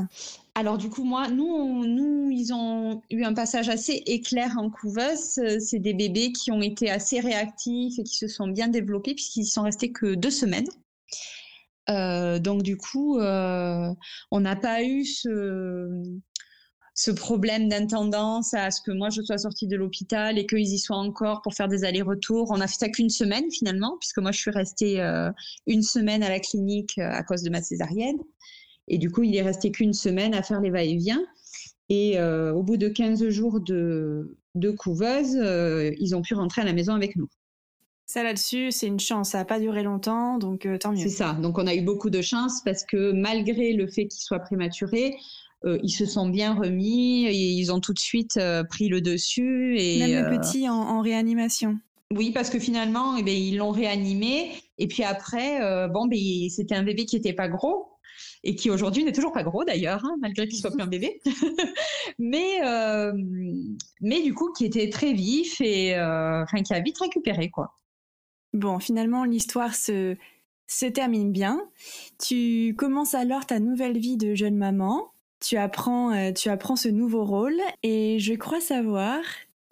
[SPEAKER 7] Alors du coup, moi, nous, nous, ils ont eu un passage assez éclair en couveuse. C'est des bébés qui ont été assez réactifs et qui se sont bien développés puisqu'ils sont restés que deux semaines. Euh, donc du coup, euh, on n'a pas eu ce, ce problème d'intendance à ce que moi je sois sortie de l'hôpital et qu'ils y soient encore pour faire des allers-retours. On a fait ça qu'une semaine finalement, puisque moi je suis restée euh, une semaine à la clinique euh, à cause de ma césarienne. Et du coup, il est resté qu'une semaine à faire les va-et-vient. Et euh, au bout de 15 jours de, de couveuse, euh, ils ont pu rentrer à la maison avec nous.
[SPEAKER 6] Ça là-dessus, c'est une chance. Ça n'a pas duré longtemps, donc euh, tant mieux.
[SPEAKER 7] C'est ça. Donc on a eu beaucoup de chance parce que malgré le fait qu'ils soient prématurés, euh, ils se sont bien remis et ils ont tout de suite euh, pris le dessus. Et,
[SPEAKER 6] Même le
[SPEAKER 7] euh,
[SPEAKER 6] petit en, en réanimation.
[SPEAKER 7] Oui, parce que finalement, eh ils l'ont réanimé. Et puis après, euh, bon, ben, c'était un bébé qui était pas gros et qui aujourd'hui n'est toujours pas gros d'ailleurs, hein, malgré qu'il soit plus un bébé. (laughs) mais, euh, mais du coup, qui était très vif et euh, enfin, qui a vite récupéré, quoi.
[SPEAKER 6] Bon, finalement, l'histoire se, se termine bien. Tu commences alors ta nouvelle vie de jeune maman. Tu apprends, euh, tu apprends ce nouveau rôle et je crois savoir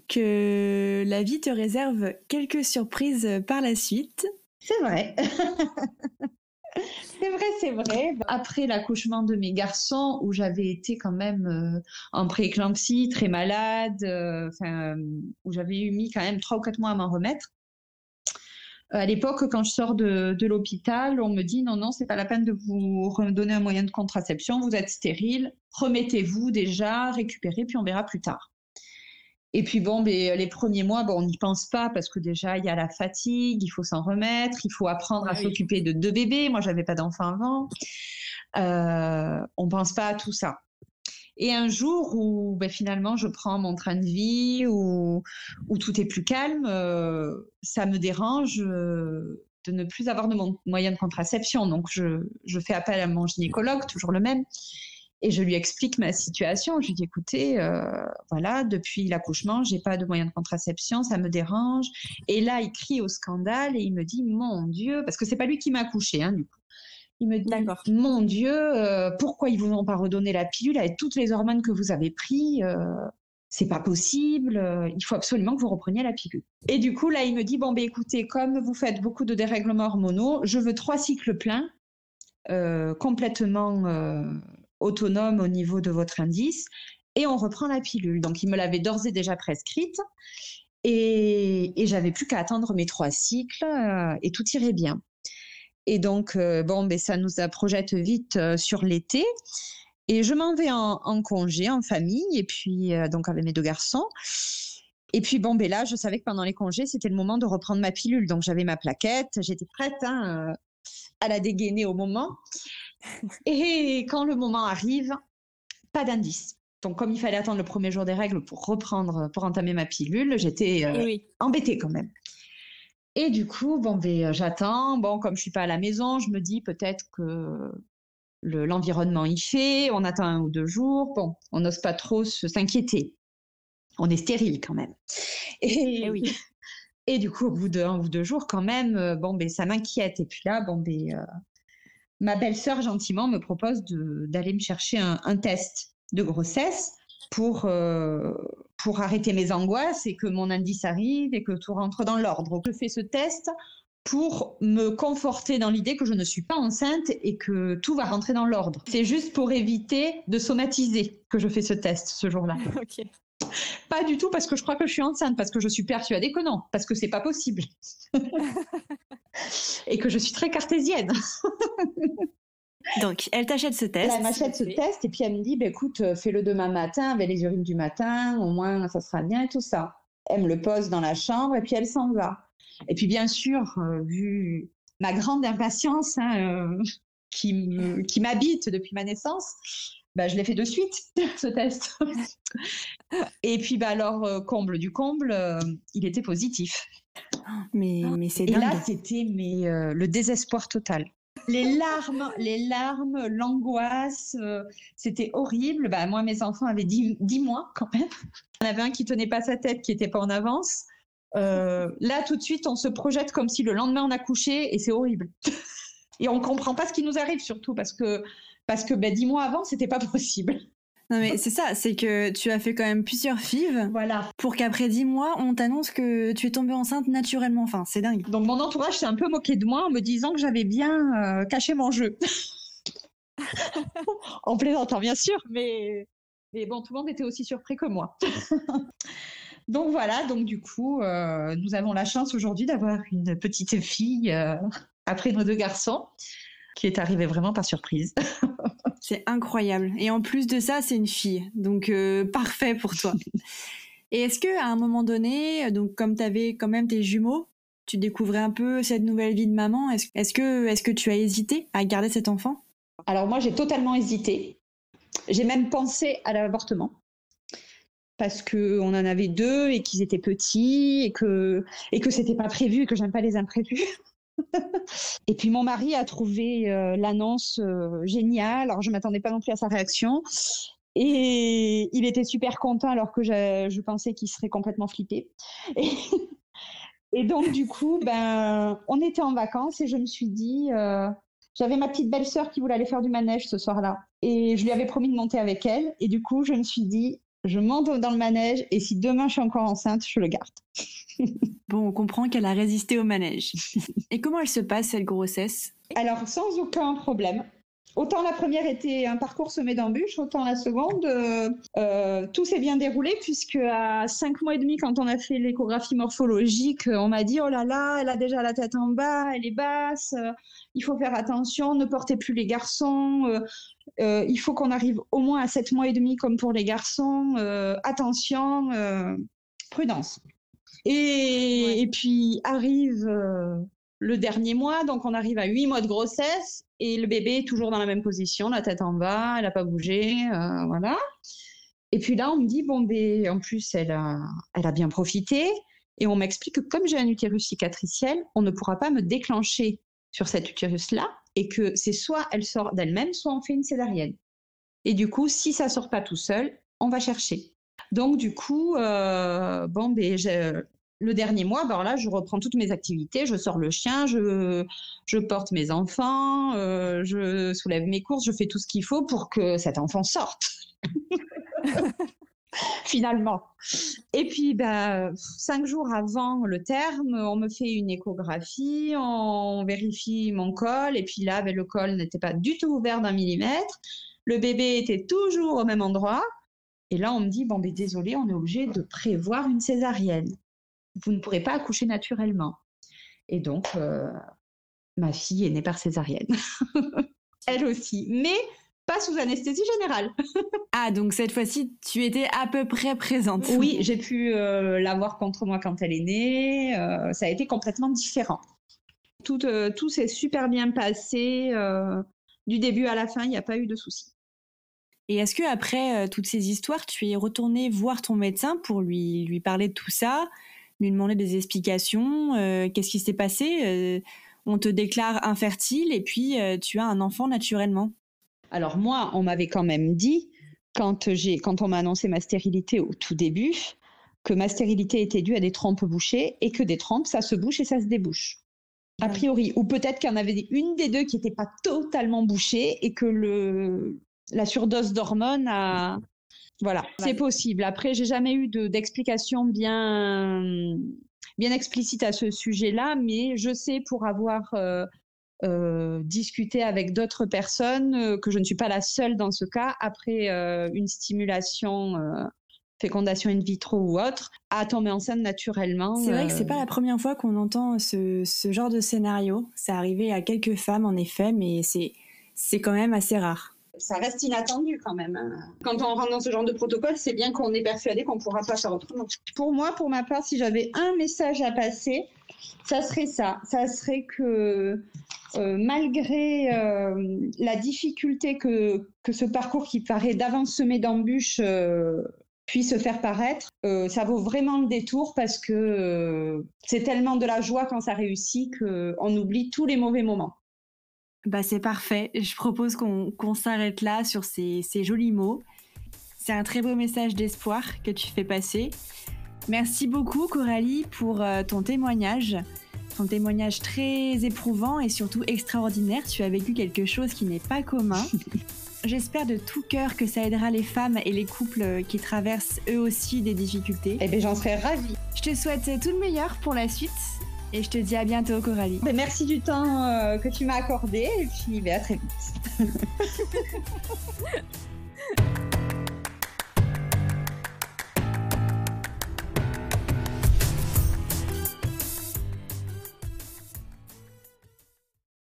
[SPEAKER 6] que la vie te réserve quelques surprises par la suite.
[SPEAKER 7] C'est vrai. (laughs) C'est vrai, c'est vrai. Après l'accouchement de mes garçons, où j'avais été quand même euh, en prééclampsie, très malade, euh, où j'avais eu mis quand même trois ou quatre mois à m'en remettre. Euh, à l'époque, quand je sors de, de l'hôpital, on me dit non, non, c'est pas la peine de vous redonner un moyen de contraception, vous êtes stérile, remettez-vous déjà, récupérez, puis on verra plus tard. Et puis bon, mais les premiers mois, bon, on n'y pense pas parce que déjà il y a la fatigue, il faut s'en remettre, il faut apprendre à
[SPEAKER 1] oui.
[SPEAKER 7] s'occuper de deux bébés. Moi, j'avais pas d'enfant avant. Euh, on pense pas à tout ça. Et un jour où ben, finalement je prends mon train de vie, où, tout est plus calme, euh, ça me dérange euh, de ne plus avoir de mon moyen de contraception. Donc je, je fais appel à mon gynécologue, toujours le même, et je lui explique ma situation. Je lui dis écoutez, euh, voilà, depuis l'accouchement, j'ai pas de moyen de contraception, ça me dérange. Et là, il crie au scandale et il me dit mon Dieu, parce que c'est pas lui qui m'a accouché, hein, du coup. Il me dit
[SPEAKER 1] D'accord.
[SPEAKER 7] mon Dieu, euh, pourquoi ils vous ont pas redonné la pilule avec toutes les hormones que vous avez pris euh, c'est pas possible, euh, il faut absolument que vous repreniez la pilule. Et du coup, là, il me dit, bon, ben écoutez, comme vous faites beaucoup de dérèglements hormonaux, je veux trois cycles pleins, complètement autonomes au niveau de votre indice, et on reprend la pilule. Donc, il me l'avait d'ores et déjà prescrite, et, et j'avais plus qu'à attendre mes trois cycles, et tout irait bien. Et donc, euh, bon, ben, ça nous a projette vite euh, sur l'été. Et je m'en vais en, en congé, en famille, et puis euh, donc avec mes deux garçons. Et puis bon, ben là, je savais que pendant les congés, c'était le moment de reprendre ma pilule. Donc j'avais ma plaquette, j'étais prête hein, à la dégainer au moment. (laughs) Et quand le moment arrive, pas d'indice. Donc comme il fallait attendre le premier jour des règles pour reprendre, pour entamer ma pilule, j'étais euh,
[SPEAKER 1] oui.
[SPEAKER 7] embêtée quand même. Et du coup, bon, ben, euh, j'attends. Bon, comme je suis pas à la maison, je me dis peut-être que le- l'environnement y fait. On attend un ou deux jours. Bon, on n'ose pas trop s'inquiéter. On est stérile quand même. Et,
[SPEAKER 1] Eh oui. (laughs)
[SPEAKER 7] et du coup, au bout d'un ou deux jours, quand même, euh, bon, ben, ça m'inquiète. Et puis là, bon, ben, euh, ma belle-sœur gentiment me propose d'aller me chercher un, un test de grossesse pour, euh, pour arrêter mes angoisses et que mon indice arrive et que tout rentre dans l'ordre. Je fais ce test pour me conforter dans l'idée que je ne suis pas enceinte et que tout va rentrer dans l'ordre. C'est juste pour éviter de somatiser que je fais ce test ce jour-là. (laughs) Pas du tout parce que je crois que je suis enceinte, parce que je suis persuadée que non, parce que c'est pas possible. (laughs) et que je suis très cartésienne. (laughs)
[SPEAKER 6] Donc, elle t'achète ce test.
[SPEAKER 7] Elle m'achète ce test et puis elle me dit bah, écoute, euh, fais-le demain matin avec les urines du matin, au moins ça sera bien et tout ça. Elle me le pose dans la chambre et puis elle s'en va. Et puis bien sûr, euh, vu ma grande impatience hein, euh, qui m'habite depuis ma naissance, bah, je l'ai fait de suite, (laughs) ce test. et puis bah, alors, comble du comble, euh, il était positif.
[SPEAKER 6] Mais, mais c'est
[SPEAKER 7] Et
[SPEAKER 6] dingue.
[SPEAKER 7] là, c'était mais, le désespoir total. Les larmes, les larmes, l'angoisse, euh, c'était horrible. Bah, moi, mes enfants avaient 10, 10 mois quand même. Il y en avait un qui tenait pas sa tête, qui était pas en avance. Euh, là, tout de suite, on se projette comme si le lendemain on a couché et c'est horrible. (laughs) Et on comprend pas ce qui nous arrive surtout parce que parce que bah, 10 mois avant, c'était pas possible.
[SPEAKER 6] Non, mais c'est ça, c'est que tu as fait quand même plusieurs fives
[SPEAKER 7] Voilà.
[SPEAKER 6] pour qu'après 10 mois, on t'annonce que tu es tombée enceinte naturellement. Enfin, c'est dingue.
[SPEAKER 7] Donc mon entourage s'est un peu moqué de moi en me disant que j'avais bien euh, caché mon jeu. (laughs) en plaisantant bien sûr, mais, mais bon, tout le monde était aussi surpris que moi. (laughs) donc voilà, donc du coup, euh, nous avons la chance aujourd'hui d'avoir une petite fille euh, après nos deux garçons qui est arrivée vraiment par surprise. (laughs)
[SPEAKER 6] C'est incroyable. Et en plus de ça, c'est une fille. Donc, euh, parfait pour toi. (laughs) Et est-ce que à un moment donné, donc comme tu avais quand même tes jumeaux, tu découvrais un peu cette nouvelle vie de maman, est-ce que, est que tu as hésité à garder cet enfant?
[SPEAKER 7] Alors moi, j'ai totalement hésité. J'ai même pensé à l'avortement parce que on en avait deux et qu'ils étaient petits et que et que c'était pas prévu et que j'aime pas les imprévus. (laughs) et puis mon mari a trouvé euh, l'annonce euh, géniale. Alors je m'attendais pas non plus à sa réaction. Et il était super content alors que je, pensais qu'il serait complètement flippé. Et, et donc du coup, ben, on était en vacances et je me suis dit, euh, j'avais ma petite belle-sœur qui voulait aller faire du manège ce soir-là. Et je lui avais promis de monter avec elle. Et du coup, je me suis dit, je monte dans le manège et si demain je suis encore enceinte, je le garde. (laughs)
[SPEAKER 6] bon, on comprend qu'elle a résisté au manège. (laughs) et comment elle se passe cette grossesse?
[SPEAKER 7] Alors, sans aucun problème. Autant la première était un parcours semé d'embûches, autant la seconde, euh, euh, tout s'est bien déroulé puisque à cinq mois et demi, quand on a fait l'échographie morphologique, on m'a dit oh là là, elle a déjà la tête en bas, elle est basse, euh, il faut faire attention, ne portez plus les garçons, il faut qu'on arrive au moins à sept mois et demi comme pour les garçons, attention, prudence. Et, et, puis arrive le dernier mois, donc on arrive à huit mois de grossesse et le bébé est toujours dans la même position, la tête en bas, elle n'a pas bougé, euh, voilà. Et puis là, on me dit, bon, ben, en plus, elle a, elle a bien profité. Et on m'explique que comme j'ai un utérus cicatriciel, on ne pourra pas me déclencher sur cet utérus-là et que c'est soit elle sort d'elle-même, soit on fait une césarienne. Et du coup, si ça sort pas tout seul, on va chercher. Donc du coup, euh, bon, ben, le dernier mois, ben là, je reprends toutes mes activités, je sors le chien, je, porte mes enfants, euh, je soulève mes courses, je fais tout ce qu'il faut pour que cet enfant sorte. (laughs) (laughs) Finalement. Et puis, ben, cinq jours avant le terme, on me fait une échographie, on vérifie mon col, et puis là, ben, le col n'était pas du tout ouvert d'un millimètre. Le bébé était toujours au même endroit. Et là, on me dit, bon, ben, désolé, on est obligé de prévoir une césarienne vous ne pourrez pas accoucher naturellement. Et donc, euh, ma fille est née par césarienne. (laughs) Elle aussi, mais pas sous anesthésie générale. (laughs)
[SPEAKER 6] ah, donc cette fois-ci, tu étais à peu près présente.
[SPEAKER 7] Oui, j'ai pu euh, la voir contre moi quand elle est née. Euh, ça a été complètement différent. Tout, tout s'est super bien passé. du début à la fin, il n'y a pas eu de soucis.
[SPEAKER 6] Et est-ce que après toutes ces histoires, tu es retournée voir ton médecin pour lui, lui parler de tout ça lui demander des explications. Euh, qu'est-ce qui s'est passé euh, On te déclare infertile et puis euh, tu as un enfant naturellement.
[SPEAKER 7] Alors moi, on m'avait quand même dit, quand, j'ai, quand on m'a annoncé ma stérilité au tout début, que ma stérilité était due à des trompes bouchées et que des trompes, ça se bouche et ça se débouche. A priori. Ou peut-être qu'il y en avait une des deux qui n'était pas totalement bouchée et que le, la surdose d'hormones a, voilà, c'est possible. Après, j'ai jamais eu d'explication bien, bien explicite à ce sujet-là, mais je sais pour avoir euh, euh, discuté avec d'autres personnes euh, que je ne suis pas la seule dans ce cas. Après une stimulation fécondation in vitro ou autre, à tomber enceinte naturellement.
[SPEAKER 6] C'est vrai que c'est pas la première fois qu'on entend ce, ce, genre de scénario. Ça arrivé à quelques femmes en effet, mais c'est c'est quand même assez rare
[SPEAKER 7] ça reste inattendu quand même. Hein. Quand on rentre dans ce genre de protocole, c'est bien qu'on est persuadé qu'on ne pourra pas faire autrement. Pour moi, pour ma part, si j'avais un message à passer, ça serait ça. Ça serait que euh, malgré euh, la difficulté que, ce parcours qui paraît d'avance semé d'embûches euh, puisse faire paraître, ça vaut vraiment le détour parce que c'est tellement de la joie quand ça réussit qu'on oublie tous les mauvais moments.
[SPEAKER 6] Bah c'est parfait. Je propose qu'on s'arrête là sur ces, jolis mots. C'est un très beau message d'espoir que tu fais passer. Merci beaucoup Coralie pour ton témoignage. Ton témoignage très éprouvant et surtout extraordinaire. Tu as vécu quelque chose qui n'est pas commun. (laughs) J'espère de tout cœur que ça aidera les femmes et les couples qui traversent eux aussi des difficultés.
[SPEAKER 7] Eh bien, j'en serais ravie.
[SPEAKER 6] Je te souhaite tout le meilleur pour la suite et je te dis à bientôt, Coralie.
[SPEAKER 7] Ben, merci du temps euh, que tu m'as accordé et puis ben, à très vite. (laughs)